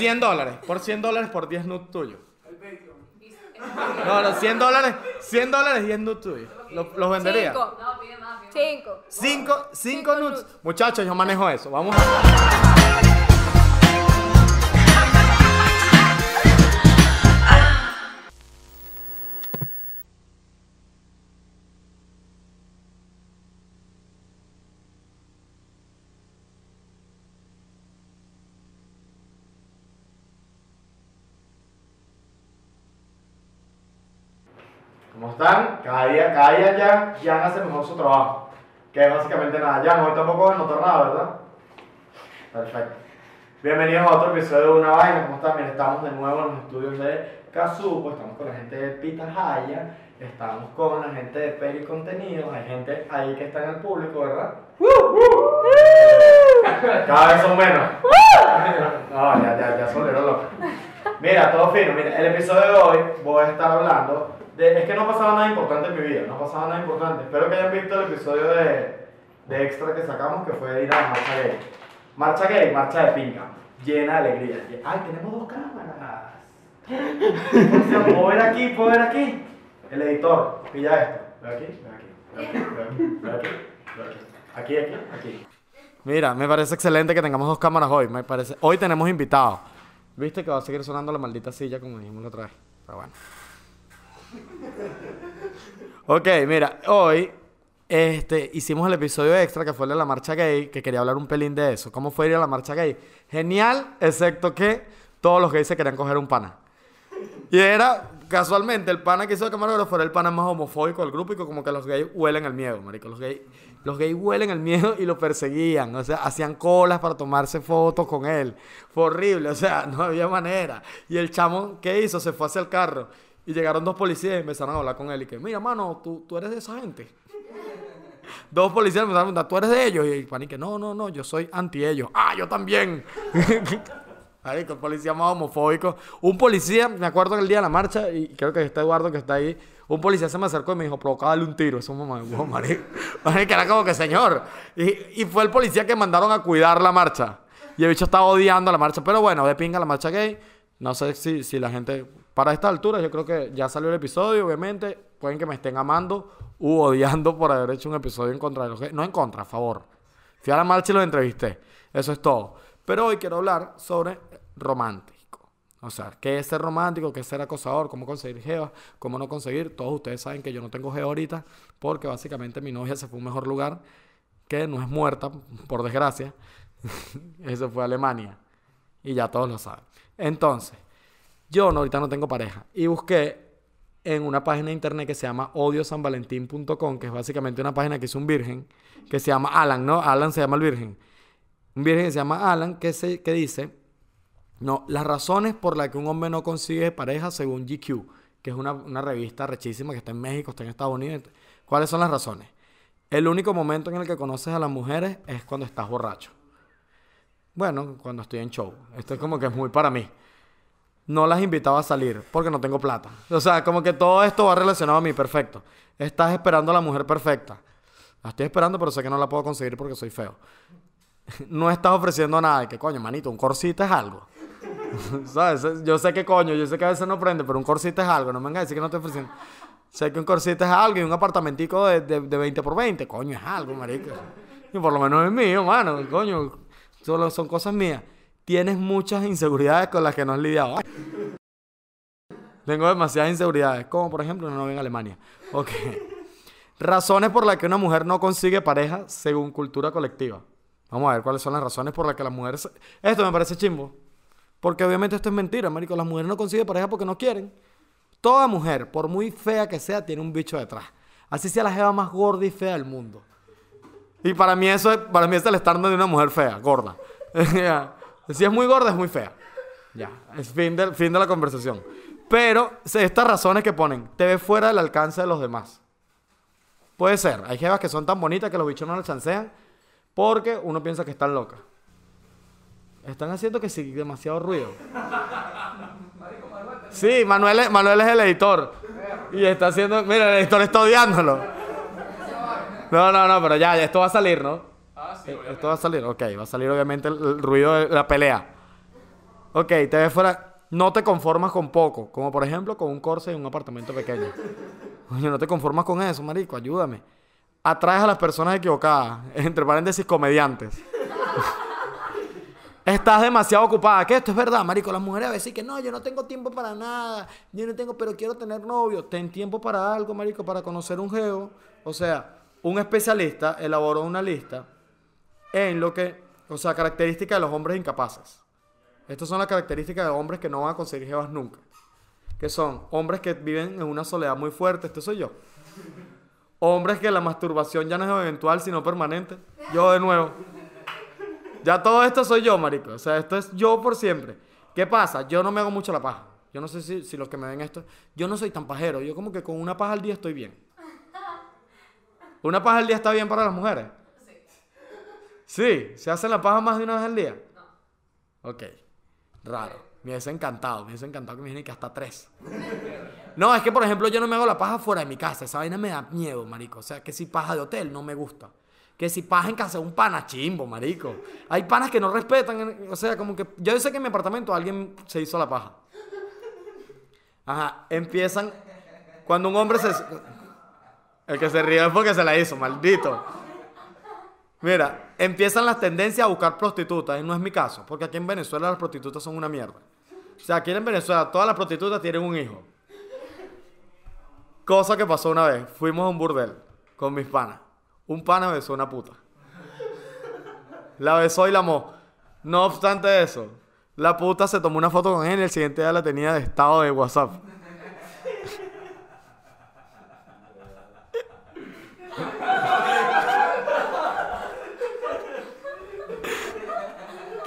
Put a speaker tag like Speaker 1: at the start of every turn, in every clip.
Speaker 1: 100 dólares. Por 100 dólares por 10 nudes tuyos. No, no, 100 dólares. 100 dólares 10 nudes tuyos. ¿Los, los vendería?
Speaker 2: Cinco.
Speaker 3: No, pide más, pide más.
Speaker 2: Cinco.
Speaker 1: 5 5
Speaker 2: Cinco
Speaker 1: nudes.
Speaker 2: nudes.
Speaker 1: Muchachos, yo manejo eso. Vamos a. Cada día, cada día ya, ya hace mejor su trabajo. Que es básicamente nada. Ya, hoy tampoco vas a notar nada, ¿verdad? Perfecto. Bienvenidos a otro episodio de Una Vaina. ¿Cómo están? Miren, estamos de nuevo en los estudios de Kazuko. Estamos con la gente de Pitahaya. Estamos con la gente de Peri Contenidos. Hay gente ahí que está en el público, ¿verdad? Cada vez son menos. No, ya, ya, ya son loco. Mira, todo fino. Mira, el episodio de hoy voy a estar hablando de. Es que no pasaba nada importante en mi vida, no pasaba nada importante. Espero que hayan visto el episodio de, de extra que sacamos, que fue de ir a la marcha gay. Marcha gay, marcha de pinga, llena de alegría. ¡Ay, tenemos dos cámaras! O sea, ¿Puedo ver aquí? ¿Puedo ver aquí? El editor, pilla esto. Ve aquí, ve aquí, ve aquí, ve aquí, ve aquí. Aquí, aquí, aquí. Mira, me parece excelente que tengamos dos cámaras hoy. Me parece. Hoy tenemos invitados. Viste que va a seguir sonando la maldita silla como dijimos la otra vez. Pero bueno. Ok, mira, hoy este, hicimos el episodio extra que fue el de la marcha gay, que quería hablar un pelín de eso. ¿Cómo fue ir a la marcha gay? Genial, excepto que todos los gays se querían coger un pana. Y era, casualmente, el pana que hizo el camarógrafo era el pana más homofóbico del grupo y como que los gays huelen el miedo, marico. Los gays, los gays huelen el miedo y lo perseguían. O sea, hacían colas para tomarse fotos con él. Fue horrible, o sea, no había manera. Y el chamo, ¿qué hizo? Se fue hacia el carro. Y llegaron dos policías y empezaron a hablar con él. Y que, mira, mano, tú, tú eres de esa gente. Dos policías empezaron a preguntar, ¿tú eres de ellos? Y el pan y que, no, no, no, yo soy anti ellos. Ah, yo también. Marico, el policía más homofóbico. Un policía, me acuerdo que el día de la marcha, y creo que está Eduardo que está ahí, un policía se me acercó y me dijo, provocábale un tiro. Eso, mamá, wow, marico. Marico, era como que, señor. Y, y fue el policía que mandaron a cuidar la marcha. Y el bicho estaba odiando la marcha. Pero bueno, de pinga la marcha gay. No sé si, si la gente... Para esta altura, yo creo que ya salió el episodio, obviamente. Pueden que me estén amando u odiando por haber hecho un episodio en contra de los gays. No en contra, a favor. Fui a la marcha y los entrevisté. Eso es todo. Pero hoy quiero hablar sobre romántico. O sea, qué es ser romántico, qué es ser acosador, cómo conseguir geos, cómo no conseguir. Todos ustedes saben que yo no tengo geo ahorita porque básicamente mi novia se fue a un mejor lugar que no es muerta, por desgracia. Eso fue Alemania. Y ya todos lo saben. Entonces, yo no, ahorita no tengo pareja. Y busqué en una página de internet que se llama odiosanvalentín.com, que es básicamente una página que hizo un virgen, que se llama Alan, ¿no? Alan se llama el virgen. Un virgen que se llama Alan, que, se, dice, no, las razones por las que un hombre no consigue pareja según GQ, que es una, una revista rechísima que está en México, está en Estados Unidos. ¿Cuáles son las razones? El único momento en el que conoces a las mujeres es cuando estás borracho. Bueno, cuando estoy en show. Esto es como que es muy para mí. No las invitaba a salir porque no tengo plata. O sea, como que todo esto va relacionado a mí, perfecto. Estás esperando a la mujer perfecta. La estoy esperando, pero sé que no la puedo conseguir porque soy feo. No estás ofreciendo nada. Que coño, manito, un corsita es algo. ¿Sabes? Yo sé que coño, yo sé que a veces no prende, pero un corsita es algo. No me vengas a decir que no estoy ofreciendo. Sé que un corsita es algo y un apartamentico de, de, de 20 por 20, coño, es algo, marico. Y por lo menos es mío, mano, coño. Solo son cosas mías. Tienes muchas inseguridades con las que no has lidiado. Tengo demasiadas inseguridades, como por ejemplo novia en Alemania. Ok. Razones por las que una mujer no consigue pareja según cultura colectiva. Vamos a ver cuáles son las razones por las que las mujeres... Esto me parece chimbo. Porque obviamente esto es mentira, marico. Las mujeres no consiguen pareja porque no quieren. Toda mujer, por muy fea que sea, tiene un bicho detrás. Así sea la jeva más gorda y fea del mundo. Y para mí eso es, para mí es el estándar de una mujer fea, gorda. Si es muy gorda, es muy fea. Ya, es fin de, fin de la conversación. Pero estas razones que ponen, te ves fuera del alcance de los demás. Puede ser. Hay jevas que son tan bonitas que los bichos no las chancean porque uno piensa que están locas. Están haciendo que sí, demasiado ruido. Sí, Manuel, es- Manuel es el editor. Y está haciendo. Mira, el editor está odiándolo. No, no, no, pero ya esto va a salir, ¿no? Eh, Esto va a salir, ok, va a salir obviamente el, el ruido de la pelea. Ok, te ves fuera. No te conformas con poco. Como por ejemplo con un Corsa y un apartamento pequeño. Oye, no te conformas con eso, marico. Ayúdame. Atraes a las personas equivocadas. Entre paréntesis, comediantes. Estás demasiado ocupada. Que esto es verdad, marico. Las mujeres a veces que no, yo no tengo tiempo para nada. Yo no tengo, pero quiero tener novio. Ten tiempo para algo, marico, para conocer un geo. O sea, un especialista elaboró una lista en lo que, o sea, características de los hombres incapaces. Estas son las características de hombres que no van a conseguir geos nunca. Que son hombres que viven en una soledad muy fuerte. Este soy yo. Hombres que la masturbación ya no es eventual, sino permanente. Yo de nuevo. Ya todo esto soy yo, marico. O sea, esto es yo por siempre. ¿Qué pasa? Yo no me hago mucho la paja. Yo no sé si, si los que me ven esto... Yo no soy tan pajero. Yo como que con una paja al día estoy bien. ¿Una paja al día está bien para las mujeres? Sí. ¿se hace la paja más de una vez al día? No. Ok, raro. Me hubiese encantado, me hubiese encantado que me dijeran que hasta tres. No, es que por ejemplo yo no me hago la paja fuera de mi casa. Esa vaina me da miedo, marico. O sea, que si paja de hotel no me gusta. Que si paja en casa un pana chimbo, marico. Hay panas que no respetan. O sea, como que. Yo sé que en mi apartamento alguien se hizo la paja. Ajá. Empiezan. Cuando un hombre se. El que se ríe es porque se la hizo, maldito. Mira, empiezan las tendencias a buscar prostitutas. Y no es mi caso. Porque aquí en Venezuela las prostitutas son una mierda. O sea, aquí en Venezuela todas las prostitutas tienen un hijo. Cosa que pasó una vez. Fuimos a un burdel con mis panas. Un pana besó a una puta. La besó y la amó. No obstante eso, la puta se tomó una foto con él y el siguiente día la tenía de estado de WhatsApp.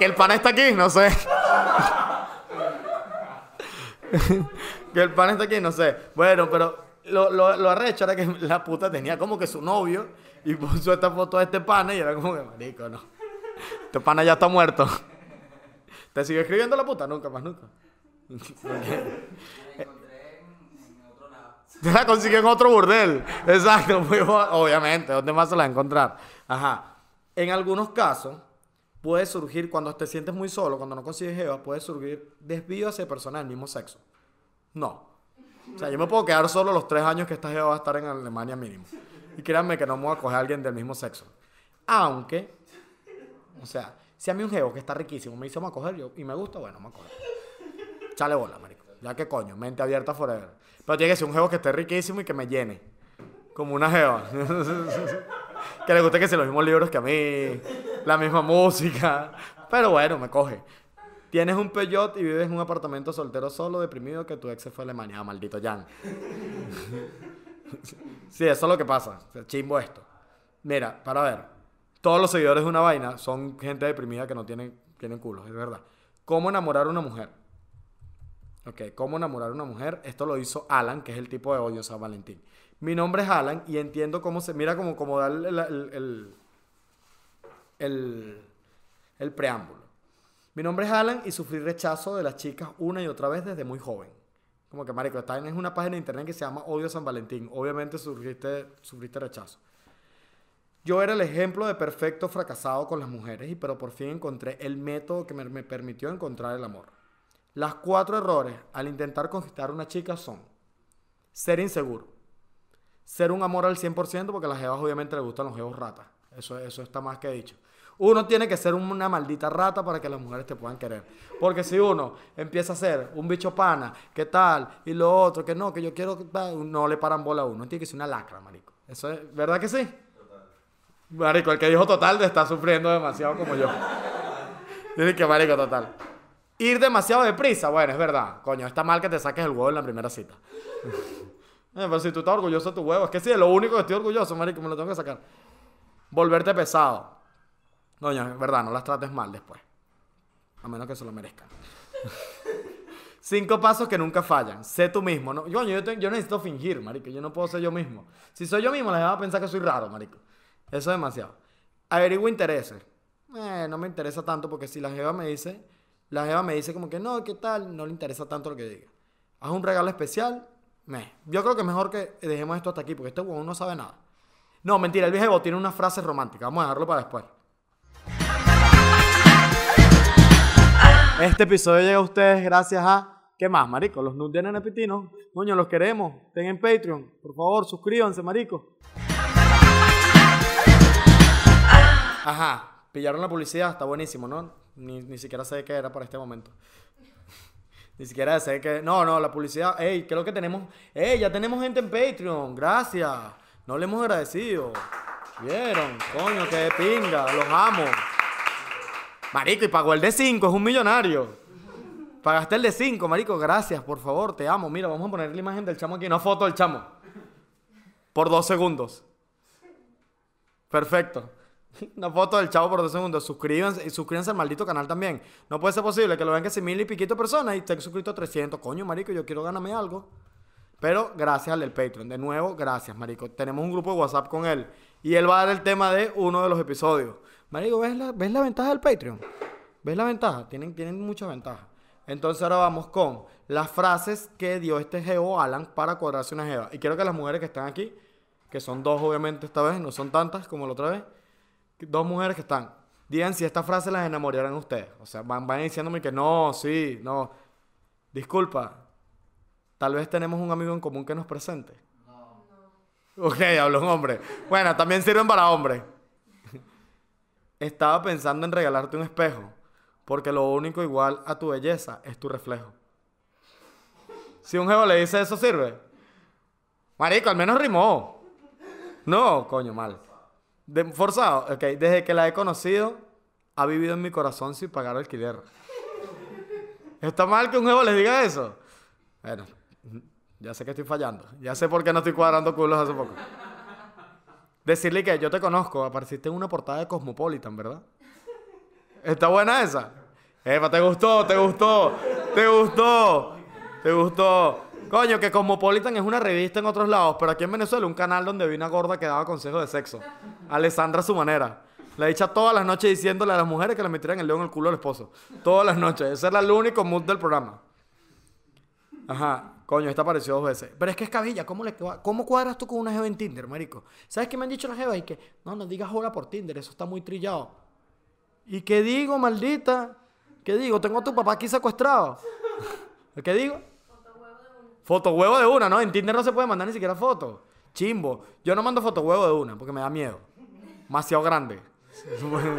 Speaker 1: Que el pana está aquí, no sé. que el pana está aquí, no sé. Bueno, pero lo, lo, lo arrecho era que la puta tenía como que su novio y puso esta foto de este pana y era como que, marico, no. Este pana ya está muerto. ¿Te sigue escribiendo la puta? Nunca más, nunca. Te la consiguió en otro burdel. Exacto. Obviamente, ¿dónde más se la va a encontrar? Ajá. En algunos casos, puede surgir, cuando te sientes muy solo, cuando no consigues Eva, puede surgir desvío hacia personas del mismo sexo. No. O sea, yo me puedo quedar solo los tres años que esta Eva va a estar en Alemania mínimo. Y créanme que no me voy a coger a alguien del mismo sexo. Aunque, o sea, si a mí un geo que está riquísimo me dice vamos a coger yo y me gusta, bueno, vamos a coger. Chale bola, marico. Ya que coño, mente abierta forever. Pero tiene que ser un geo que esté riquísimo y que me llene. Como una geo. que le guste que se los mismos libros que a mí, la misma música. Pero bueno, me coge. Tienes un Peugeot y vives en un apartamento soltero solo, deprimido, que tu ex se fue a Alemania. Ah, maldito Jan. sí, eso es lo que pasa. chimbo esto. Mira, para ver. Todos los seguidores de una vaina son gente deprimida que no tienen, tienen culos, es verdad. ¿Cómo enamorar a una mujer? Ok, ¿cómo enamorar a una mujer? Esto lo hizo Alan, que es el tipo de odio San Valentín. Mi nombre es Alan y entiendo cómo se... Mira como, como el, el, el preámbulo. Mi nombre es Alan y sufrí rechazo de las chicas una y otra vez desde muy joven. Como que, marico, está en una página de internet que se llama Odio San Valentín. Obviamente sufriste, rechazo. Yo era el ejemplo de perfecto fracasado con las mujeres, y pero por fin encontré el método que me, me permitió encontrar el amor. Las cuatro errores al intentar conquistar a una chica son ser inseguro, ser un amor al 100%, porque a las jevas obviamente le gustan los jevos ratas. Eso, eso está más que dicho. Uno tiene que ser una maldita rata para que las mujeres te puedan querer. Porque si uno empieza a ser un bicho pana, ¿qué tal? Y lo otro, que no, que yo quiero, no le paran bola a uno. Tiene que ser una lacra, marico. Eso es, ¿verdad que sí? Total. Marico, el que dijo total está sufriendo demasiado como yo. Tiene que, marico, total. Ir demasiado deprisa, bueno, es verdad. Coño, está mal que te saques el huevo en la primera cita. Eh, pero si tú estás orgulloso de tu huevo, es que sí, es lo único que estoy orgulloso, marico, me lo tengo que sacar. Volverte pesado. Coño, es verdad, no las trates mal después. A menos que se lo merezcan. Cinco pasos que nunca fallan. Sé tú mismo. ¿no? Yo, yo, necesito fingir, marico. Yo no puedo ser yo mismo. Si soy yo mismo, la gente va a pensar que soy raro, marico. Eso es demasiado. Averigua intereses. Eh, no me interesa tanto porque si la jeva me dice, la jeva me dice como que no, ¿qué tal? No le interesa tanto lo que diga. Haz un regalo especial. Me. Yo creo que es mejor que dejemos esto hasta aquí porque este huevón no sabe nada. No, mentira, el viejo tiene una frase romántica. Vamos a dejarlo para después. Este episodio llega a ustedes gracias a. ¿Qué más, marico? Los nudes de Nene Pitino. Coño, los queremos. Estén en Patreon. Por favor, suscríbanse, marico. Ajá. Pillaron la publicidad. Está buenísimo, ¿no? Ni, ni siquiera sé qué era para este momento. Ni siquiera sé que. No, no, la publicidad. Ey, creo que tenemos. Ey, ya tenemos gente en Patreon. Gracias. No le hemos agradecido. ¿Vieron? Coño, qué pinga. Los amo. Marico, y pagó el de 5, es un millonario. Pagaste el de 5, marico, gracias, por favor, te amo. Mira, vamos a poner la imagen del chamo aquí, una foto del chamo. Por dos segundos. Perfecto. Una foto del chavo por dos segundos. Suscríbanse y suscríbanse al maldito canal también. No puede ser posible que lo vean que si mil y piquito personas y estén suscritos a 300. Coño, marico, yo quiero ganarme algo. Pero gracias al del Patreon. De nuevo, gracias, marico. Tenemos un grupo de WhatsApp con él. Y él va a dar el tema de uno de los episodios. Marico, ¿ves la, ¿ves la ventaja del Patreon? ¿Ves la ventaja? Tienen, tienen mucha ventaja. Entonces ahora vamos con las frases que dio este Geo Alan para cuadrarse una Jeva. Y quiero que las mujeres que están aquí, que son dos obviamente esta vez, no son tantas como la otra vez, dos mujeres que están, digan si esta frase las enamoraran a ustedes. O sea, van, van diciéndome que no, sí, no. Disculpa, tal vez tenemos un amigo en común que nos presente. No. Ok, hablo un hombre. Bueno, también sirven para hombres. Estaba pensando en regalarte un espejo, porque lo único igual a tu belleza es tu reflejo. Si un jevo le dice eso, sirve. Marico, al menos rimó. No, coño, mal. De- forzado, ok. Desde que la he conocido, ha vivido en mi corazón sin pagar alquiler. ¿Está mal que un jevo les diga eso? Bueno, ya sé que estoy fallando. Ya sé por qué no estoy cuadrando culos hace poco. Decirle que yo te conozco, apareciste en una portada de Cosmopolitan, ¿verdad? ¿Está buena esa? Epa, ¿te gustó? ¿Te gustó? ¿Te gustó? ¿Te gustó? Coño, que Cosmopolitan es una revista en otros lados, pero aquí en Venezuela un canal donde vi una gorda que daba consejos de sexo. Alessandra a su manera. La dicha todas las noches diciéndole a las mujeres que le metieran el dedo en el culo al esposo. Todas las noches. Ese era el único mood del programa. Ajá, coño, esta apareció dos veces. Pero es que es cabilla, ¿cómo, le, ¿cómo cuadras tú con una jeva en Tinder, marico? ¿Sabes qué me han dicho las jevas? Y que, no, no digas hola por Tinder, eso está muy trillado. ¿Y qué digo, maldita? ¿Qué digo? Tengo a tu papá aquí secuestrado. ¿Qué digo? Foto huevo de una, ¿no? En Tinder no se puede mandar ni siquiera foto. Chimbo. Yo no mando foto huevo de una porque me da miedo. Demasiado grande. Se pueden,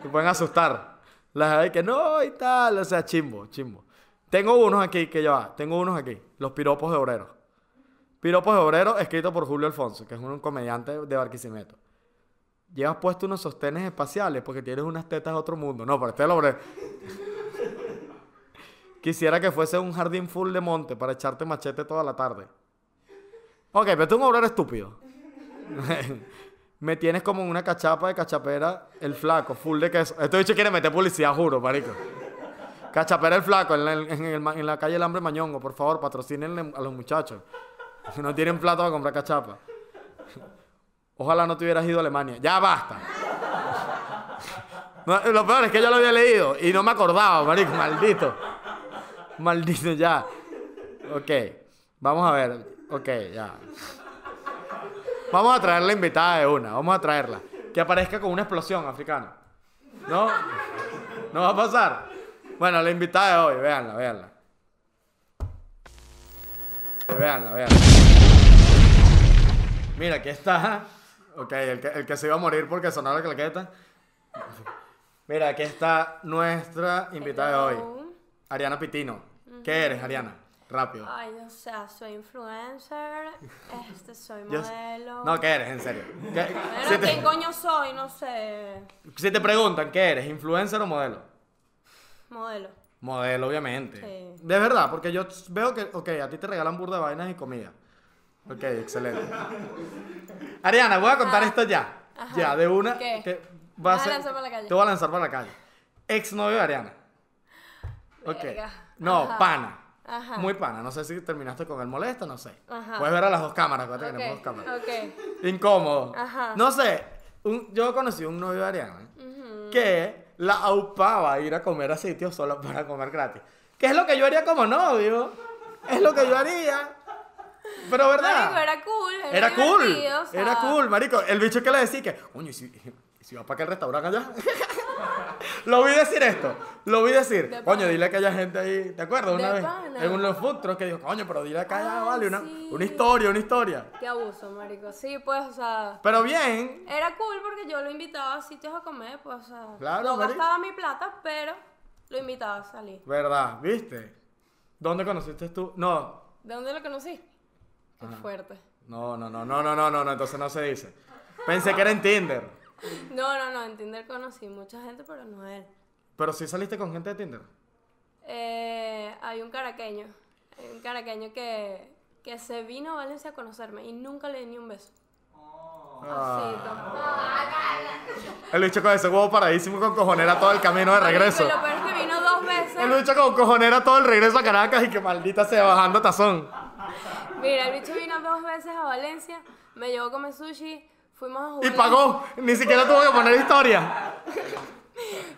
Speaker 1: se pueden asustar. Las que no y tal. O sea, chimbo, chimbo. Tengo unos aquí que ya va. Tengo unos aquí. Los piropos de obreros. Piropos de obreros escrito por Julio Alfonso, que es un comediante de Barquisimeto. Llevas puesto unos sostenes espaciales porque tienes unas tetas de otro mundo. No, pero este es el obrero. Quisiera que fuese un jardín full de monte para echarte machete toda la tarde. Ok, pero tú un obrero estúpido. Me tienes como una cachapa de cachapera el flaco, full de queso. Este bicho quiere meter publicidad, juro, marico. Cachapera el flaco en la, calle El Hambre Mañongo, por favor, patrocinen a los muchachos. Que no tienen plata para comprar cachapa. Ojalá no te hubieras ido a Alemania. Ya basta. No, lo peor es que yo lo había leído y no me acordaba, marico, maldito. Maldito ya. Ok, vamos a ver. Ok, ya. Vamos a traer la invitada de una, vamos a traerla. Que aparezca con una explosión africana. ¿No? ¿No va a pasar? Bueno, la invitada de hoy, véanla, véanla. Véanla, véanla. Mira, aquí está. Ok, el que, el que se iba a morir porque sonaba la claqueta. Mira, aquí está nuestra invitada de hoy. Ariana Pitino. ¿Qué eres, Ariana? Rápido.
Speaker 2: Ay, o sea, soy influencer, este, soy modelo.
Speaker 1: No, ¿qué eres? En serio. ¿Qué- si, te,
Speaker 2: ¿quién coño soy? No sé.
Speaker 1: si te preguntan, ¿qué eres? ¿Influencer o modelo?
Speaker 2: Modelo.
Speaker 1: Modelo, obviamente.
Speaker 2: Sí.
Speaker 1: De verdad, porque yo veo que, ok, a ti te regalan burda de vainas y comida. Ok, excelente. Ariana, voy a contar esto ya.
Speaker 2: Ajá.
Speaker 1: Ya, de una.
Speaker 2: ¿Qué?
Speaker 1: Que
Speaker 2: ¿Me
Speaker 1: va a ser-
Speaker 2: lanzar para la calle?
Speaker 1: Te voy a lanzar para la calle. Exnovio de Ariana. Ok.
Speaker 2: Verga.
Speaker 1: No,
Speaker 2: Ajá.
Speaker 1: pana.
Speaker 2: Ajá.
Speaker 1: Muy pana. No sé si terminaste con él molesto, no sé.
Speaker 2: Ajá.
Speaker 1: Puedes ver a las dos cámaras, tenemos
Speaker 2: Ok,
Speaker 1: dos cámaras.
Speaker 2: ok.
Speaker 1: Incómodo.
Speaker 2: Ajá.
Speaker 1: No sé. un- yo conocí un novio de Ariana que la aupaba a ir a comer a sitios solo para comer gratis. ¿Qué es lo que yo haría como novio? Es lo que yo haría. Pero verdad.
Speaker 2: Marico, era cool. Era,
Speaker 1: Era cool.
Speaker 2: divertido, o sea,
Speaker 1: Era cool, marico. El bicho que le decía que, coño, ¿y si, si va para aquel restaurante allá? Lo vi decir esto. Lo vi decir.
Speaker 2: De
Speaker 1: Coño, dile que haya gente ahí. ¿Te acuerdas una
Speaker 2: De
Speaker 1: vez?
Speaker 2: pana.
Speaker 1: En unos food trucks que dijo, coño, pero dile que haya,
Speaker 2: Ay,
Speaker 1: vale, una,
Speaker 2: sí.
Speaker 1: una historia, una historia.
Speaker 2: Qué abuso, marico. Sí, pues, o sea...
Speaker 1: Pero bien.
Speaker 2: Era cool porque yo lo invitaba a sitios a comer, pues, o sea...
Speaker 1: Claro,
Speaker 2: no
Speaker 1: marico.
Speaker 2: gastaba mi plata, pero lo invitaba a salir.
Speaker 1: ¿Verdad? ¿Viste? ¿Dónde conociste tú? No.
Speaker 2: ¿De dónde lo conocí? Qué fuerte.
Speaker 1: No, no, no, no, no, no, no, no, entonces no se dice. Pensé que era en Tinder.
Speaker 2: No, no, no, en Tinder conocí mucha gente, pero no él.
Speaker 1: Pero sí saliste con gente de Tinder.
Speaker 2: Eh, hay un caraqueño, hay un caraqueño que, que se vino a Valencia a conocerme y nunca le di ni un beso.
Speaker 1: Ah.
Speaker 2: Así,
Speaker 1: El bicho con ese huevo paradísimo con cojonera todo el camino de regreso.
Speaker 2: Lo peor es que vino dos veces.
Speaker 1: El bicho con cojonera todo el regreso a Caracas y que maldita sea bajando tazón.
Speaker 2: Mira, el bicho vino dos veces a Valencia, me llevó a comer sushi, fuimos a jugar.
Speaker 1: Y pagó. Ni siquiera tuvo que poner historia.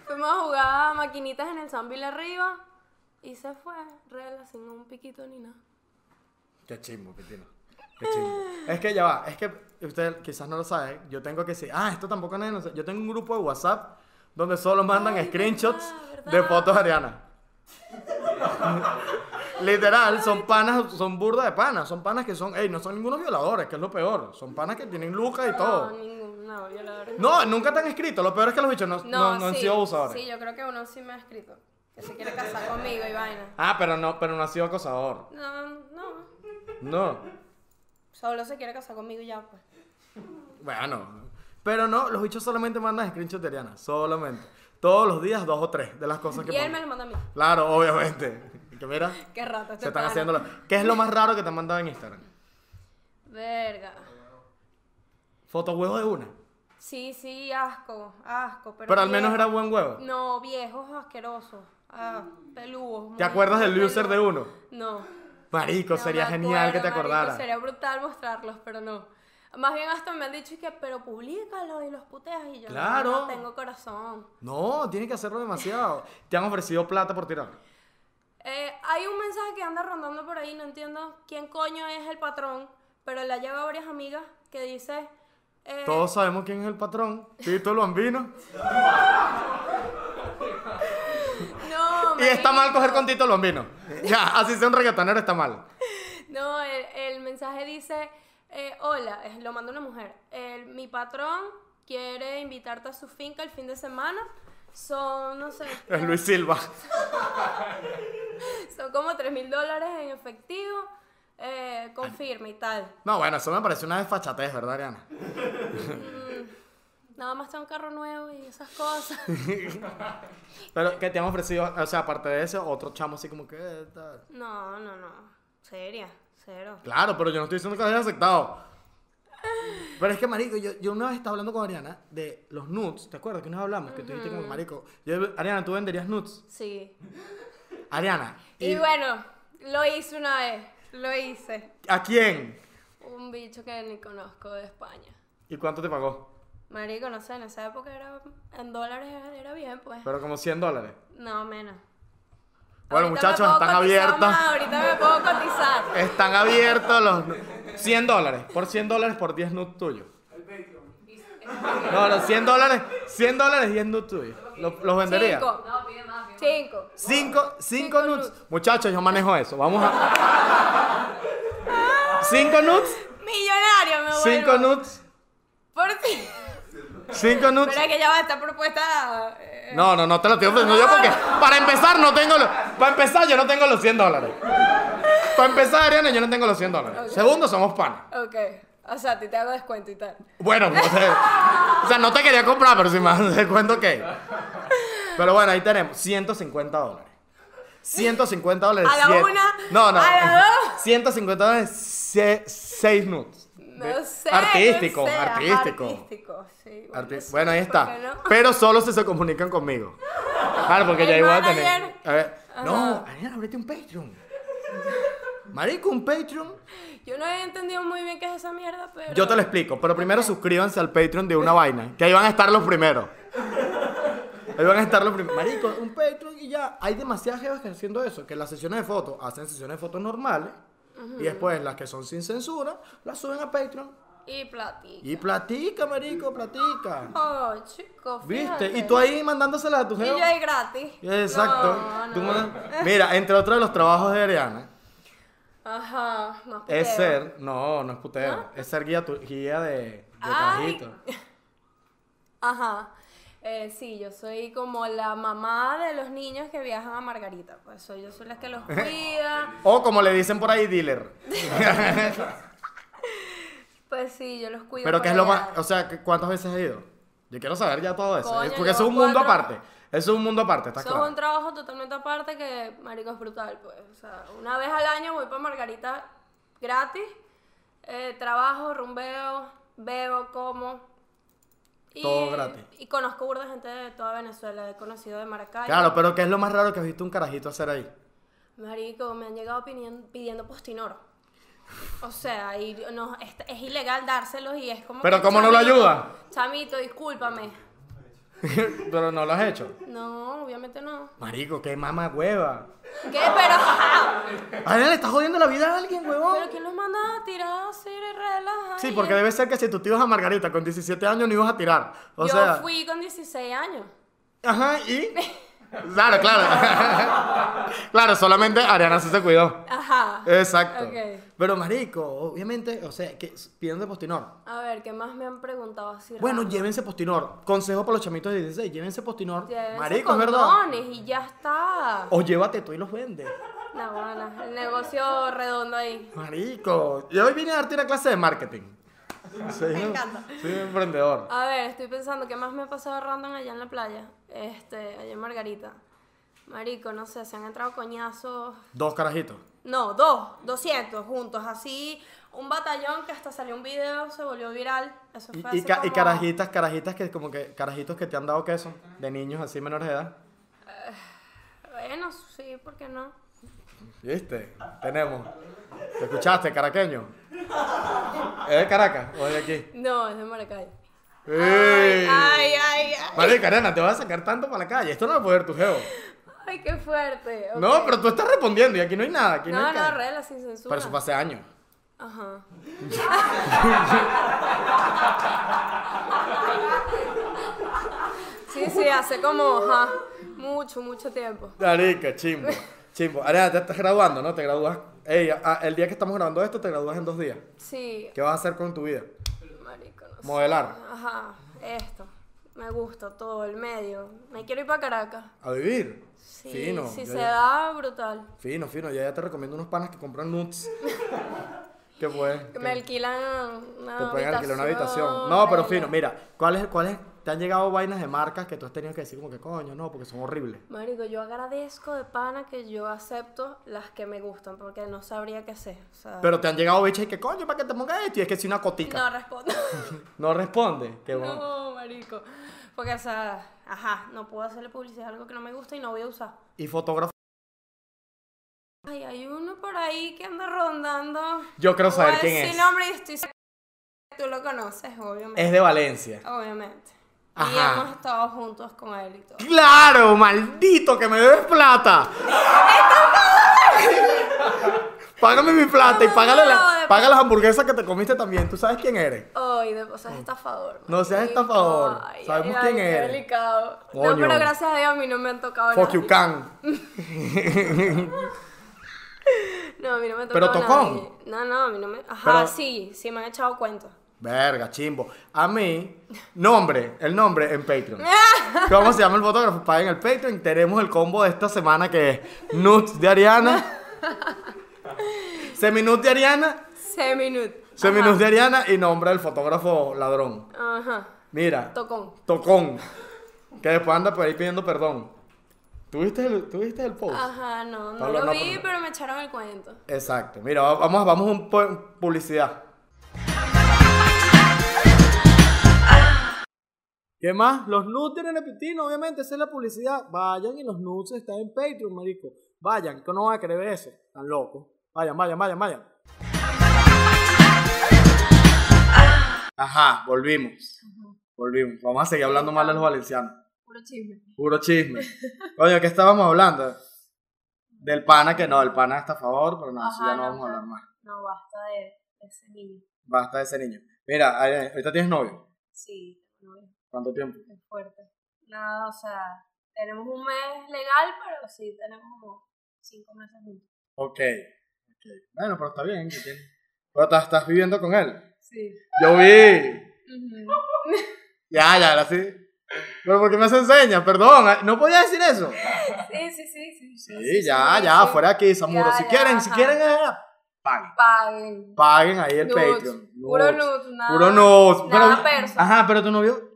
Speaker 2: Fuimos a jugar maquinitas en el Sanville arriba y se fue, rela, sin un piquito ni nada.
Speaker 1: Qué chimbo, Pitino. Qué chimbo. Es que ya va, es que usted quizás no lo sabe. Yo tengo que decir, ah, esto tampoco nadie lo sabe. Yo tengo un grupo de WhatsApp donde solo mandan
Speaker 2: Ay,
Speaker 1: screenshots
Speaker 2: verdad,
Speaker 1: de
Speaker 2: verdad.
Speaker 1: fotos de Ariana. Literal, son panas, son burda de panas. Son panas que son, ey, no son ningunos violadores, que es lo peor. Son panas que tienen lucas y
Speaker 2: No,
Speaker 1: todo.
Speaker 2: ningún, no, violadores.
Speaker 1: No, nunca te han escrito. Lo peor es que los bichos no, no, no han
Speaker 2: sí,
Speaker 1: sido abusadores.
Speaker 2: Sí, yo creo que uno sí me ha escrito. Que se quiere casar conmigo y vaina.
Speaker 1: Ah, pero no, pero no ha sido acosador.
Speaker 2: No, no.
Speaker 1: No.
Speaker 2: Solo se quiere casar conmigo y ya, pues.
Speaker 1: Bueno, pero no, los bichos solamente mandan screenshots de Ariana, solamente. Todos los días, dos o tres de las cosas que
Speaker 2: Y él me
Speaker 1: mandan.
Speaker 2: lo manda a mí.
Speaker 1: Claro, obviamente. Que mira,
Speaker 2: Qué rato este
Speaker 1: se están
Speaker 2: pana.
Speaker 1: haciendo. lo- ¿Qué es lo más raro que te han mandado en Instagram?
Speaker 2: Verga.
Speaker 1: Foto huevo de una.
Speaker 2: Sí, sí, asco, asco. Pero,
Speaker 1: Pero al menos era buen huevo.
Speaker 2: No, viejos asquerosos. Ah, peludos.
Speaker 1: ¿Te acuerdas del
Speaker 2: muy
Speaker 1: user de uno?
Speaker 2: No.
Speaker 1: Marico,
Speaker 2: No
Speaker 1: sería genial que te acordaras.
Speaker 2: Sería brutal mostrarlos, pero no. Más bien hasta me han dicho que, pero públicalo y los puteas y yo
Speaker 1: Claro.
Speaker 2: no tengo corazón.
Speaker 1: No, tienes que hacerlo demasiado. Te han ofrecido plata por tirar.
Speaker 2: Eh, hay un mensaje que anda rondando por ahí, no entiendo quién coño es el patrón, pero le ha llegado a varias amigas que dice... eh,
Speaker 1: Todos sabemos quién es el patrón. Tito el bambino.
Speaker 2: No,
Speaker 1: Y está mal coger con Tito el bambino. Ya, así sea un reggaetonero está mal.
Speaker 2: No, el, el mensaje dice, eh, hola, lo manda una mujer. Mi patrón quiere invitarte a su finca el fin de semana. Son, no sé,
Speaker 1: Es Luis Silva.
Speaker 2: son como 3 mil dólares en efectivo. Eh, confirma y tal.
Speaker 1: No, bueno, eso me parece una desfachatez, ¿verdad, Ariana?
Speaker 2: Nada más tengo un carro nuevo y esas cosas.
Speaker 1: Pero que te han ofrecido, o sea, aparte de ese, otro chamo así como que... eh, tal.
Speaker 2: No, no, no. Seria, cero.
Speaker 1: Claro, pero yo no estoy diciendo que lo hayas aceptado. Pero es que, marico, yo, yo una vez estaba hablando con Ariana de los nudes. ¿Te acuerdas que nos hablamos? Que tú dijiste como, marico, yo- Ariana, ¿tú venderías nudes?
Speaker 2: Sí.
Speaker 1: Ariana.
Speaker 2: Y bueno, lo hice una vez. Lo hice.
Speaker 1: ¿A quién?
Speaker 2: Un bicho que ni conozco de España.
Speaker 1: ¿Y cuánto te pagó?
Speaker 2: Marico, no sé, en esa época era en dólares era, era bien, pues.
Speaker 1: Pero como 100 dólares.
Speaker 2: No, menos.
Speaker 1: Bueno,
Speaker 2: Ahorita
Speaker 1: muchachos, están abiertos.
Speaker 2: más, ahorita me puedo cotizar.
Speaker 1: Están abiertos los... nu- 100 dólares. Por 100 dólares por 10 nudes tuyos. No, los 100 dólares, 100 dólares 10 nudes tuyos. ¿Los, los vendería?
Speaker 2: Cinco. Cinco.
Speaker 1: Cinco, cinco nudes. Muchachos, yo manejo eso. Vamos a. Cinco nudes.
Speaker 2: Millonario me vuelvo.
Speaker 1: Cinco nudes.
Speaker 2: Por ti.
Speaker 1: Cinco nudes.
Speaker 2: Pero es que ya va esta propuesta. eh,
Speaker 1: No, no, no te lo estoy ofreciendo yo porque para empezar no tengo los, para empezar yo no tengo los 100 dólares. Para empezar, Ariana, yo no tengo los 100 dólares. Segundo, somos panas.
Speaker 2: Ok. O sea, a ti te hago descuento y tal.
Speaker 1: Bueno, no sé. o sea, no te quería comprar, pero si más te cuento que. Pero bueno, ahí tenemos 150 dólares. 150 dólares.
Speaker 2: A la
Speaker 1: siete-
Speaker 2: una,
Speaker 1: No, no.
Speaker 2: a la dos.
Speaker 1: 150 dólares, 6 nudes.
Speaker 2: No sé.
Speaker 1: Artístico,
Speaker 2: no sé,
Speaker 1: artístico.
Speaker 2: Artístico, sí. Bueno,
Speaker 1: bueno, ahí
Speaker 2: ¿por
Speaker 1: está.
Speaker 2: no?
Speaker 1: Pero solo si se comunican conmigo. Claro, porque ya igual a tener. A ver. No. Ariana, ábrete un Patreon. Marico, un Patreon.
Speaker 2: Yo no he entendido muy bien qué es esa mierda, pero.
Speaker 1: Yo te lo explico, pero primero suscríbanse al Patreon de una vaina, que ahí van a estar los primeros. Ahí van a estar los primeros. Marico, un Patreon y ya. Hay demasiadas jevas que haciendo eso, que las sesiones de fotos hacen sesiones de fotos normales y después las que son sin censura las suben a Patreon
Speaker 2: Y platica.
Speaker 1: Y platica, marico, platica.
Speaker 2: Oh, chico,
Speaker 1: ¿Viste?
Speaker 2: fíjate.
Speaker 1: Y tú ahí mandándosela a tu
Speaker 2: Y
Speaker 1: jefe.
Speaker 2: yo ahí gratis.
Speaker 1: Exacto.
Speaker 2: No,
Speaker 1: Tú
Speaker 2: no.
Speaker 1: mandas- Mira, entre otros de los trabajos de Ariana,
Speaker 2: Ajá, más
Speaker 1: es
Speaker 2: puteo.
Speaker 1: ser, no, no es putero, es ser guía, tu- guía de, de
Speaker 2: Ay. Ajá. Eh, sí, yo soy como la mamá de los niños que viajan a Margarita. Pues soy, yo soy la que los cuida.
Speaker 1: O como le dicen por ahí, dealer.
Speaker 2: Pues sí, yo los cuido.
Speaker 1: Pero ¿qué es lo
Speaker 2: allá.
Speaker 1: más, o sea, ¿qué- ¿cuántos veces has ido? Yo quiero saber ya todo eso.
Speaker 2: Coño,
Speaker 1: porque eso es un mundo
Speaker 2: cuatro.
Speaker 1: aparte. Eso es un mundo aparte, ¿estás
Speaker 2: Eso es un trabajo totalmente aparte que, marico, es brutal, pues. O sea, una vez al año voy para Margarita gratis. eh, trabajo, rumbeo, bebo, como. Y,
Speaker 1: Todo gratis.
Speaker 2: Y conozco burda gente de toda Venezuela. He conocido de Maracay.
Speaker 1: Claro, pero ¿qué es lo más raro que has visto un carajito hacer ahí?
Speaker 2: Marico, me han llegado pidiendo, pidiendo postinoro. O sea, y no, es, es ilegal dárselos y es como.
Speaker 1: Pero
Speaker 2: que,
Speaker 1: ¿cómo no lo ayuda?
Speaker 2: Chamito, discúlpame.
Speaker 1: pero no lo has hecho.
Speaker 2: No, obviamente no.
Speaker 1: Marico, qué mama hueva.
Speaker 2: ¿Qué? Pero.
Speaker 1: A él le estás jodiendo la vida a alguien, huevón.
Speaker 2: ¿Pero quién los manda a tirar así de relaja?
Speaker 1: Sí, porque debe ser que si tú te ibas a Margarita con 17 años no ibas a tirar. O
Speaker 2: Yo
Speaker 1: sea.
Speaker 2: fui con 16 años.
Speaker 1: Ajá, y. Claro, claro. claro, solamente Ariana sí se cuidó.
Speaker 2: Ajá.
Speaker 1: Exacto. Pero, marico, obviamente, o sea, que piden de postinor.
Speaker 2: A ver, ¿qué más me han preguntado así?
Speaker 1: Bueno,
Speaker 2: raro?
Speaker 1: llévense postinor. Consejo para los chamitos de 16, llévense postinor.
Speaker 2: Llévense
Speaker 1: marico, es verdad.
Speaker 2: y ya está.
Speaker 1: O llévate tú y los vendes.
Speaker 2: No, bueno, el negocio redondo ahí.
Speaker 1: Marico, yo hoy vine a darte una clase de marketing. Soy
Speaker 2: Me
Speaker 1: un-
Speaker 2: encanta.
Speaker 1: Soy un emprendedor.
Speaker 2: A ver, estoy pensando, ¿qué más me ha pasado random allá en la playa? Este, allá en Margarita. Marico, no sé, se han entrado coñazos.
Speaker 1: Dos carajitos.
Speaker 2: No, dos, 200 juntos, así. Un batallón que hasta salió un video, se volvió viral. Eso fue
Speaker 1: y ca- y carajitas, carajitas que como que, carajitos que te han dado queso, de niños así menores de edad.
Speaker 2: Bueno, sí, ¿por qué no?
Speaker 1: ¿Viste? Tenemos. ¿Te escuchaste, caraqueño? ¿Es de Caracas o es de aquí?
Speaker 2: No, es de Maracay.
Speaker 1: ¡Ey!
Speaker 2: Ay, ay, ay.
Speaker 1: Marica, Arena, te vas a sacar tanto para la calle. Esto no lo puede ver tu geo.
Speaker 2: Ay, qué fuerte.
Speaker 1: No, pero tú estás respondiendo y aquí no hay nada. Aquí no,
Speaker 2: No,
Speaker 1: hay
Speaker 2: no, sin censura.
Speaker 1: Pero eso fue hace años.
Speaker 2: Ajá. sí, sí, hace como, ajá, mucho, mucho tiempo.
Speaker 1: Marica, chimbo. Chimbo. Arena, te estás graduando, ¿no? Te gradúas. Ey, a- el día que estamos grabando esto, te gradúas en dos días.
Speaker 2: Sí,
Speaker 1: ¿Qué vas a hacer con tu vida?
Speaker 2: marico, no sé.
Speaker 1: Modelar.
Speaker 2: Ajá, esto. Me gusta todo, el medio. Me quiero ir para Caracas.
Speaker 1: A vivir.
Speaker 2: Sí,
Speaker 1: fino.
Speaker 2: si
Speaker 1: yo
Speaker 2: se
Speaker 1: ya-
Speaker 2: da, brutal.
Speaker 1: Fino, fino. Ya, ya te recomiendo unos panas que compran nuts. que pues.
Speaker 2: Que me alquilan una
Speaker 1: Te pueden alquilar una habitación. No, pero fino, mira, ¿cuáles, ¿cuáles te han llegado vainas de marcas que tú has tenido que decir como que coño, no, porque son horribles?
Speaker 2: Marico, yo agradezco de pana que yo acepto las que me gustan, porque no sabría qué hacer. O sea,
Speaker 1: Pero te han llegado bichas y que coño, para que te pongas esto. Y es que si una cotica.
Speaker 2: no respondo.
Speaker 1: No, responde. Qué bueno.
Speaker 2: no, marico. Porque, o sea, ajá, no puedo hacerle publicidad a algo que no me gusta y no voy a usar.
Speaker 1: Y fotógrafo.
Speaker 2: Ay, hay uno por ahí que anda rondando.
Speaker 1: Yo quiero saber quién es.
Speaker 2: nombre y estoy tú lo conoces, obviamente.
Speaker 1: Es de Valencia.
Speaker 2: Obviamente. Y hemos estado juntos con él y todo.
Speaker 1: ¡Claro! ¡Maldito! ¡Que me debes plata! Págame mi plata y págale, la,
Speaker 2: No,
Speaker 1: paga las hamburguesas que te comiste también. ¿Tú sabes quién eres?
Speaker 2: Ay, de cosas estafador.
Speaker 1: No seas estafador.
Speaker 2: Ay,
Speaker 1: Sabemos
Speaker 2: ay,
Speaker 1: quién
Speaker 2: ay,
Speaker 1: eres.
Speaker 2: delicado.
Speaker 1: Coño.
Speaker 2: No, pero gracias a Dios a mí no me han tocado
Speaker 1: Fuck you can.
Speaker 2: No, a mí no me ha
Speaker 1: Pero
Speaker 2: tocado
Speaker 1: tocón.
Speaker 2: nadie. No, no, a mí no me... Ajá,
Speaker 1: Pero-
Speaker 2: sí, sí me han echado cuentos.
Speaker 1: Verga, chimbo. A mí, nombre, el nombre en Patreon. ¿Cómo se llama el fotógrafo? Paguen el Patreon. Tenemos el combo de esta semana que es Nuts de Ariana. Seminut de Ariana.
Speaker 2: Seminut.
Speaker 1: Seminut de Ariana y nombre del fotógrafo ladrón.
Speaker 2: Ajá.
Speaker 1: Mira.
Speaker 2: Tocón.
Speaker 1: Tocón. Que después anda por ahí pidiendo perdón. ¿Tuviste el, ¿tuviste el post?
Speaker 2: Ajá, no, no
Speaker 1: Pablo,
Speaker 2: lo
Speaker 1: no,
Speaker 2: vi,
Speaker 1: pero-
Speaker 2: pero me echaron el cuento.
Speaker 1: Exacto. Mira, va- vamos, vamos a un pu- publicidad. ¿Qué más? Los nudes tienen el pitino, obviamente, esa es la publicidad. Vayan y los nudes están en Patreon, marico. Vayan, que no van a querer ver eso. Están locos. Vayan, vayan, vayan, vayan. Ajá, volvimos. Volvimos. Vamos a seguir hablando mal de los valencianos.
Speaker 2: Puro chisme.
Speaker 1: Puro chisme. Oye, ¿qué estábamos hablando? Del pana que no, el pana está a favor, pero no, eso
Speaker 2: Ajá,
Speaker 1: ya no
Speaker 2: no,
Speaker 1: vamos a hablar más.
Speaker 2: No, basta de, ese niño.
Speaker 1: Basta de ese niño. Mira, ahorita tienes novio.
Speaker 2: Sí, novio.
Speaker 1: ¿Cuánto tiempo?
Speaker 2: Es fuerte. Nada, o sea, tenemos un mes legal, pero sí tenemos como cinco meses juntos.
Speaker 1: Ok. ok. Bueno, pero está bien. ¿qué? Pero estás, estás viviendo con él.
Speaker 2: Sí.
Speaker 1: Yo vi. Ya, ya, ahora sí. Pero ¿por qué me hace enseña? Perdón, no podía decir eso.
Speaker 2: Sí, sí, sí, sí.
Speaker 1: Sí, ya, ya, fuera de aquí, Samuro.
Speaker 2: Ya,
Speaker 1: si
Speaker 2: ya,
Speaker 1: quieren, si quieren, eh, paguen.
Speaker 2: Paguen.
Speaker 1: Paguen ahí el. Patreon.
Speaker 2: Puro
Speaker 1: Nudes.
Speaker 2: nada.
Speaker 1: Puro nudes.
Speaker 2: Nada
Speaker 1: Pero-. Ajá, pero tu novio,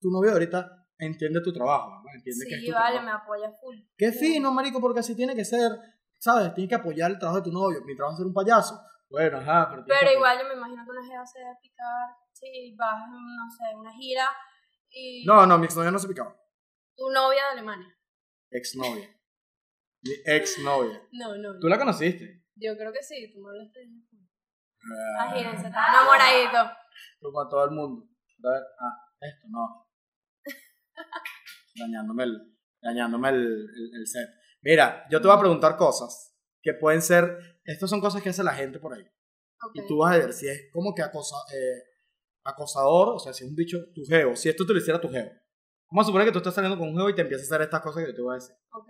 Speaker 1: tu novio ahorita entiende tu trabajo, ¿no? Entiende que es
Speaker 2: Sí,
Speaker 1: tu
Speaker 2: vale,
Speaker 1: trabajo.
Speaker 2: me apoya full.
Speaker 1: Qué fino, marico, porque así tiene que ser, ¿sabes? Tienes que apoyar el trabajo de tu novio. Mi trabajo es ser un payaso. Bueno, ajá, pero...
Speaker 2: Pero igual yo me imagino que una jeva se debe picar. Sí, vas, no sé, una gira y
Speaker 1: No, no, mi exnovia no se picaba.
Speaker 2: tu novia de Alemania.
Speaker 1: Exnovia. Mi exnovia.
Speaker 2: No, no.
Speaker 1: ¿Tú la conociste?
Speaker 2: Yo creo que sí, tú me hablaste de.
Speaker 1: Ah,
Speaker 2: Imagínense, está enamoradito.
Speaker 1: Como a todo el mundo. A ver, ah, esto no. Dañándome el, dañándome el, el- el set. Mira, yo te voy a preguntar cosas que pueden ser. Estas son cosas que hace la gente por ahí.
Speaker 2: Ok.
Speaker 1: Y tú vas a ver si es como que acosa, eh, acosador, o sea, si es un bicho, tu geo. Si esto te lo hiciera tu geo. Vamos a suponer que tú estás saliendo con un geo y te empieza a hacer estas cosas que yo te voy a decir.
Speaker 2: Ok.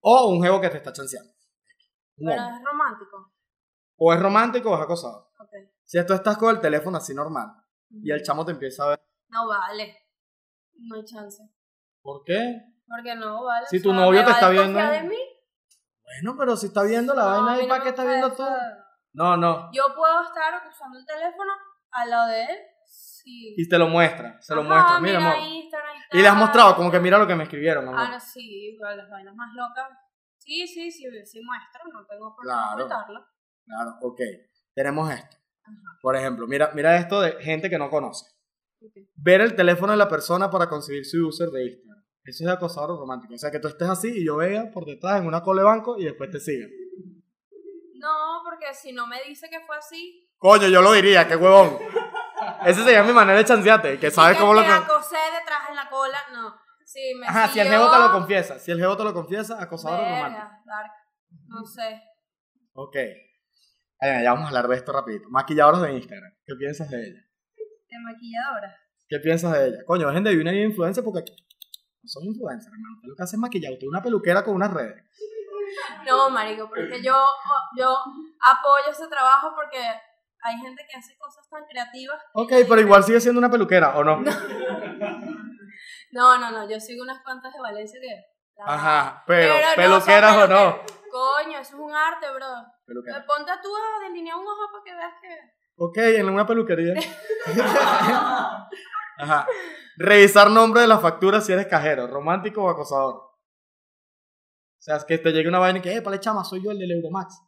Speaker 1: O un geo que te está chanceando.
Speaker 2: Pero es romántico.
Speaker 1: O es romántico o es acosador.
Speaker 2: Ok.
Speaker 1: Si tú estás con el teléfono así normal y el chamo te empieza a ver.
Speaker 2: No vale. No hay chance.
Speaker 1: ¿Por qué?
Speaker 2: Porque no vale.
Speaker 1: Si
Speaker 2: o
Speaker 1: tu
Speaker 2: sea,
Speaker 1: novio
Speaker 2: ¿me
Speaker 1: te está viendo
Speaker 2: de mí?
Speaker 1: Bueno, pero si está viendo la
Speaker 2: No,
Speaker 1: vaina ahí, ¿para qué está viendo tú? No, no.
Speaker 2: Yo puedo estar usando el teléfono al lado de él. Sí.
Speaker 1: Y te lo muestra, se lo muestra. Mira,
Speaker 2: mira
Speaker 1: amor.
Speaker 2: Instagram
Speaker 1: Y le has mostrado, como que mira lo que me escribieron, amor.
Speaker 2: Ah, no, sí, las vainas más locas. Sí, sí, sí, sí muestro, no tengo por qué
Speaker 1: Claro. Claro, ok. Tenemos esto.
Speaker 2: Ajá.
Speaker 1: Por ejemplo, mira, mira esto de gente que no conoce. Ver el teléfono de la persona para conseguir su user de Instagram. Eso es de acosador romántico. O sea, que tú estés así y yo vea por detrás en una cola de banco y después te siga.
Speaker 2: No, porque si no me dice que fue así.
Speaker 1: Coño, yo lo diría, qué huevón. Esa sería mi manera de chancearte, que sabes
Speaker 2: y
Speaker 1: cómo lo que...
Speaker 2: acosé detrás en la cola, no. Sí, me
Speaker 1: Ajá, si el geo te lo confiesa. Si el geo te lo confiesa, acosador
Speaker 2: verga,
Speaker 1: romántico.
Speaker 2: dark. No sé.
Speaker 1: Ok. Ay, ya vamos a hablar de esto rapidito. Maquilladoras de Instagram. ¿Qué piensas de ella?
Speaker 2: De maquilladora.
Speaker 1: ¿Qué piensas de ella? Coño, dejen de vivir una vida influencer porque no son influencers, hermano. Usted lo que hace es maquillar. Usted es una peluquera con unas redes.
Speaker 2: No, marico, porque yo, yo apoyo ese trabajo porque hay gente que hace cosas tan creativas.
Speaker 1: Ok, pero igual sigue siendo una peluquera, ¿o no?
Speaker 2: No, no, no, yo sigo unas cuantas de Valencia que...
Speaker 1: Ajá, pero, peluqueras o no.
Speaker 2: Coño, eso es un arte, bro.
Speaker 1: Peluquera.
Speaker 2: Ponte tú a delinear un ojo para que veas que...
Speaker 1: Ok, en una peluquería. Ajá. Revisar nombre de la factura si eres cajero, romántico o acosador. O sea, es que te llegue una vaina y que, eh, pale chama, soy yo el del Euromax.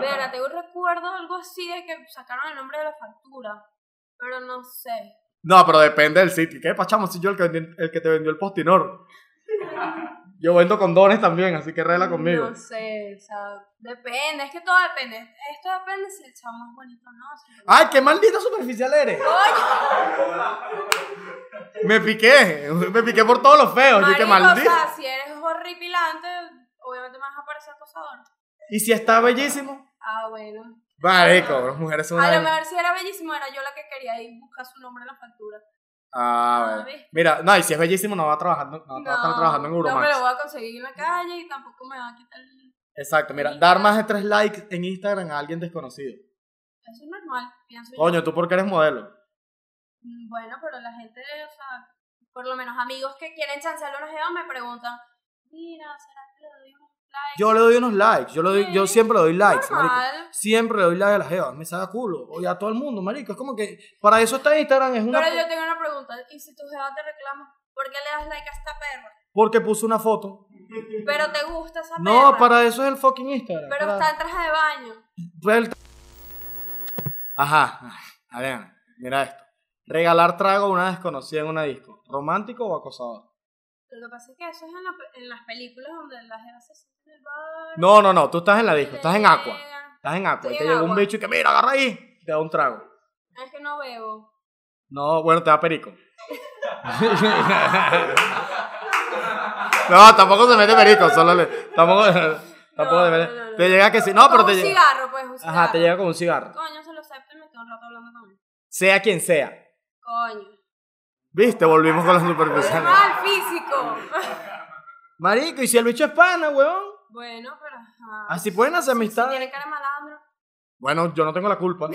Speaker 2: Verga, tengo un recuerdo algo así de que sacaron el nombre de la factura, pero no sé.
Speaker 1: No, pero depende del sitio. ¿Qué pachamo? Soy yo el que, el que te vendió el postinor. Yo vendo condones también, así que regla conmigo.
Speaker 2: No sé, o sea, depende, es que todo depende. Esto depende si el chamo es bonito o no. si-
Speaker 1: ¡Ay, qué maldito superficial eres! Me piqué, me piqué por todos los feos. Qué
Speaker 2: Marico,
Speaker 1: maldito.
Speaker 2: O sea, si eres horripilante, obviamente me vas a parecer acosador.
Speaker 1: Y si está bellísimo,
Speaker 2: Ah, bueno.
Speaker 1: marico, las mujeres son
Speaker 2: A lo mejor si era bellísimo, era yo la que quería ir buscar su nombre en la factura.
Speaker 1: Ah,
Speaker 2: Ah,
Speaker 1: bueno.
Speaker 2: ¿viste?
Speaker 1: Mira, no, y si es bellísimo no va trabajando, no, va a estar trabajando en
Speaker 2: no me
Speaker 1: Euromax.
Speaker 2: lo voy a conseguir en la calle y tampoco me va a quitar. el-
Speaker 1: Exacto, mira, dar más de tres likes en Instagram a alguien desconocido.
Speaker 2: Eso es normal, pienso yo.
Speaker 1: Coño, tú porque eres modelo.
Speaker 2: Mm, Bueno, pero la gente, o sea, por lo menos amigos que quieren chancearle a una jeva me preguntan, mira, ¿será que le doy unos likes?
Speaker 1: Yo le doy unos likes, yo, le doy, yo siempre le doy likes, marico. Siempre le doy like a las jevas, me saca culo. Oye, a todo el mundo, marico. Es como que para eso está Instagram, es una...
Speaker 2: Pero yo tengo una pregunta, ¿y si tu jeva te reclama? ¿Por qué le das like a esta perra?
Speaker 1: Porque puso una foto.
Speaker 2: Pero te gusta esa perra.
Speaker 1: No, para eso es el fucking Instagram.
Speaker 2: Pero
Speaker 1: para-
Speaker 2: está en traje de baño.
Speaker 1: Vuelta. Ajá, Adriana, mira esto. Regalar trago a una desconocida en una disco. ¿Romántico o acosador?
Speaker 2: Lo que pasa es que eso es en, la en las películas donde las jevas se.
Speaker 1: No, no, no, tú estás en la disco, estás en
Speaker 2: llegan.
Speaker 1: Estás en Aqua y te llega un bicho y que mira, agarra ahí, te da un trago.
Speaker 2: Es que no bebo.
Speaker 1: No, bueno, te da perico. no, tampoco se mete perico, solo le. Tampoco, tampoco
Speaker 2: No,
Speaker 1: te mete-
Speaker 2: no, no, no.
Speaker 1: Te llega que sí. No, pero te
Speaker 2: un
Speaker 1: llega.
Speaker 2: cigarro, pues, un cigarro.
Speaker 1: Ajá, te llega con un cigarro.
Speaker 2: Coño, se lo todo el rato hablando también.
Speaker 1: Sea quien sea.
Speaker 2: Coño.
Speaker 1: ¿Viste? Volvimos con las
Speaker 2: Es
Speaker 1: superficiales.
Speaker 2: mal físico.
Speaker 1: Marico, ¿y si el bicho es pana, weón?
Speaker 2: Bueno, pero. ajá.
Speaker 1: Así pueden hacer
Speaker 2: Si
Speaker 1: amistad.
Speaker 2: tiene cara de malandro.
Speaker 1: Bueno, yo no tengo la culpa.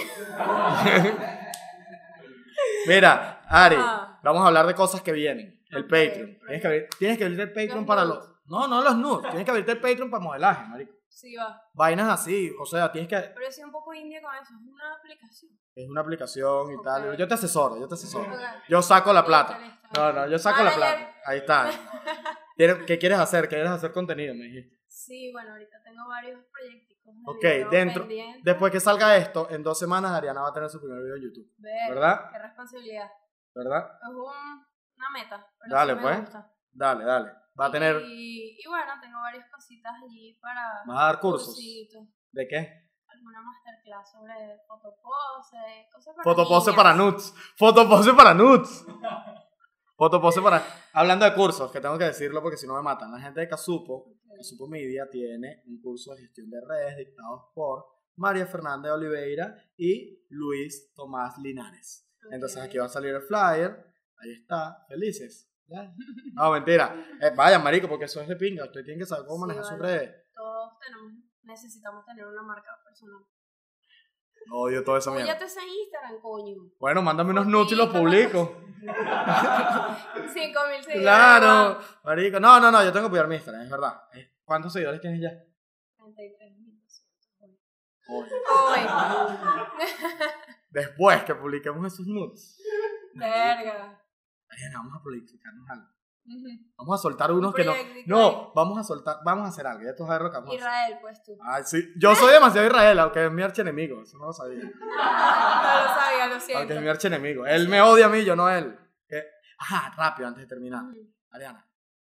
Speaker 1: Mira, Ari,
Speaker 2: Ajá.
Speaker 1: vamos a hablar de cosas que vienen. El Patreon. Tienes que, abrir, tienes que abrirte el Patreon
Speaker 2: Los
Speaker 1: para
Speaker 2: nudes.
Speaker 1: los... No, no los nudes. Tienes que abrirte el Patreon para modelaje, marico.
Speaker 2: Sí, va.
Speaker 1: Vainas así, o sea, tienes que...
Speaker 2: Pero yo soy un poco india con eso. Es una aplicación.
Speaker 1: Es una aplicación y tal. Yo te asesoro, yo te asesoro. Yo saco la plata. No, no, yo saco la plata. Ahí está. ¿Quieres- ¿Qué quieres hacer? ¿Quieres hacer contenido? Me dijiste.
Speaker 2: Sí, bueno, ahorita tengo varios proyectos.
Speaker 1: Ok, dentro. Después que salga esto, en dos semanas Ariana va a tener su primer video en YouTube. ¿verdad?
Speaker 2: Qué responsabilidad.
Speaker 1: ¿Verdad?
Speaker 2: Es un- una meta. Pero
Speaker 1: Dale,
Speaker 2: sí me
Speaker 1: pues.
Speaker 2: gusta.
Speaker 1: Dale, dale. Va a tener...
Speaker 2: Y, y bueno, tengo varias cositas allí para.
Speaker 1: ¿Vas a dar cursos?
Speaker 2: cursitos.
Speaker 1: ¿De qué?
Speaker 2: Alguna masterclass sobre fotopose, cosas para.
Speaker 1: Fotopose
Speaker 2: niñas.
Speaker 1: para nudes. Fotopose para nudes. Fotopose para... Hablando de cursos, que tengo que decirlo porque si no me matan. La gente de Casupo, Casupo Media, tiene un curso de gestión de redes dictado por María Fernanda de Oliveira y Luis Tomás Linares. Entonces aquí va a salir el flyer. Ahí está. Felices. Ya. No, mentira. Eh, vaya, marico, porque eso es de pinga. Usted tiene que saber cómo
Speaker 2: Sí,
Speaker 1: manejar sus redes.
Speaker 2: Todos tenemos, necesitamos tener una marca personal.
Speaker 1: Odio todo eso, mierda.
Speaker 2: Oye, ese Instagram, coño.
Speaker 1: Bueno, mándame unos nudes y los publico.
Speaker 2: 5000 seguidores.
Speaker 1: Claro, marico. No, no, no, yo tengo que cuidar mi Instagram, es verdad. Eh, ¿Cuántos seguidores tienes ya?
Speaker 2: 33.200.
Speaker 1: Oye.
Speaker 2: Hoy.
Speaker 1: Después que publiquemos esos nudes,
Speaker 2: Verga.
Speaker 1: Ariana, vamos a publicarnos algo. Vamos a soltar unos
Speaker 2: Un
Speaker 1: que no. No, vamos a soltar, vamos a hacer algo. Ya tú ver lo que vamos.
Speaker 2: Israel, pues tú.
Speaker 1: Ay, sí. Yo soy demasiado Israel, aunque es mi archienemigo. Eso no lo sabía.
Speaker 2: No lo sabía, lo
Speaker 1: Aunque
Speaker 2: siento.
Speaker 1: es mi archienemigo. Él me odia a mí, yo no a él. Ajá, rápido, antes de terminar. Ariana,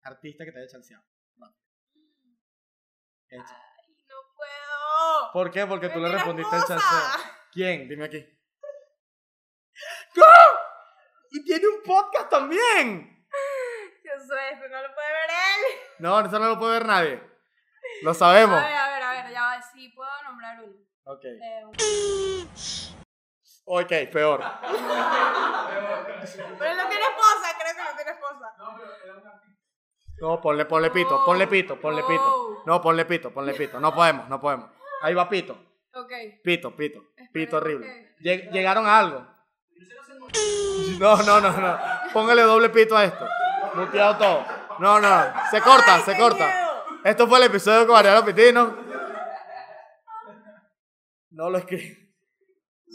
Speaker 1: artista que te haya chanceado. Rápido.
Speaker 2: Ay, no puedo.
Speaker 1: ¿Por qué? Porque tú le respondiste el chanceo. ¿Quién? Dime aquí. ¿Qué? Y tiene un podcast también.
Speaker 2: No lo puede ver él.
Speaker 1: No, eso no lo puede ver nadie. Lo sabemos.
Speaker 2: A ver, a ver, a ver, ya va. Sí, puedo nombrar uno.
Speaker 1: Ok.
Speaker 2: Eh,
Speaker 1: Ok, peor.
Speaker 2: pero él no tiene esposa, creo que no tiene esposa.
Speaker 1: No, ponle, ponle pito, ponle pito, ponle pito. No, ponle pito, ponle pito. No podemos, no podemos. Ahí va pito.
Speaker 2: Ok.
Speaker 1: Pito, pito. Pito horrible. Lleg- ¿Llegaron a algo? No, no, no, no. Póngale doble pito a esto. Muteado todo. No, no. Se corta,
Speaker 2: Ay,
Speaker 1: se corta.
Speaker 2: miedo.
Speaker 1: Esto fue el episodio con Mariano Pitino. No lo escribí.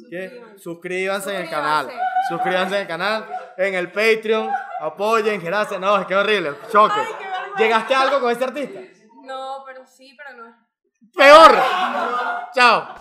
Speaker 1: ¿Qué?
Speaker 2: Suscríbanse.
Speaker 1: Suscríbanse en el canal. Suscríbanse en el canal. En el Patreon. Apoyen. Gracias. No, es que horrible. Choque.
Speaker 2: Ay.
Speaker 1: ¿Llegaste a algo con este artista?
Speaker 2: No, pero sí, pero no.
Speaker 1: ¡Peor! Chao.